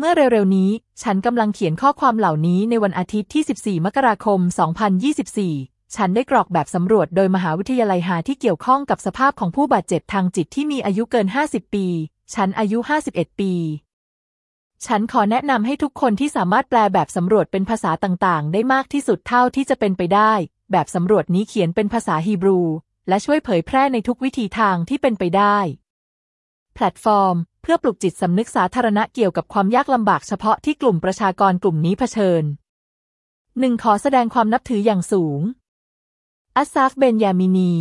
เมื่อเร็วๆนี้ ฉันกำลังเขียนข้อความเหล่านี้ในวันอาทิตย์ที่ 14 มกราคม 2024 ฉันได้กรอกแบบสำรวจโดยมหาวิทยาลัยหาที่เกี่ยวข้องกับสภาพของผู้บาดเจ็บทางจิตที่มีอายุเกิน 50 ปี ฉันอายุ 51 ปี ฉันขอแนะนำให้ทุกคนที่สามารถแปลแบบสำรวจเป็นภาษาต่างๆ ได้มากที่สุดเท่าที่จะเป็นไปได้ แบบสำรวจนี้เขียนเป็นภาษาฮีบรู และช่วยเผยแพร่ในทุกวิธีทางที่เป็นไปได้ แพลตฟอร์ม เพื่อปลุกจิตสำนึกสาธารณะเกี่ยวกับความยากลำบากเฉพาะที่กลุ่มประชากรกลุ่มนี้เผชิญหนึ่งขอแสดงความนับถืออย่างสูงอัสซาฟ เบนยามินี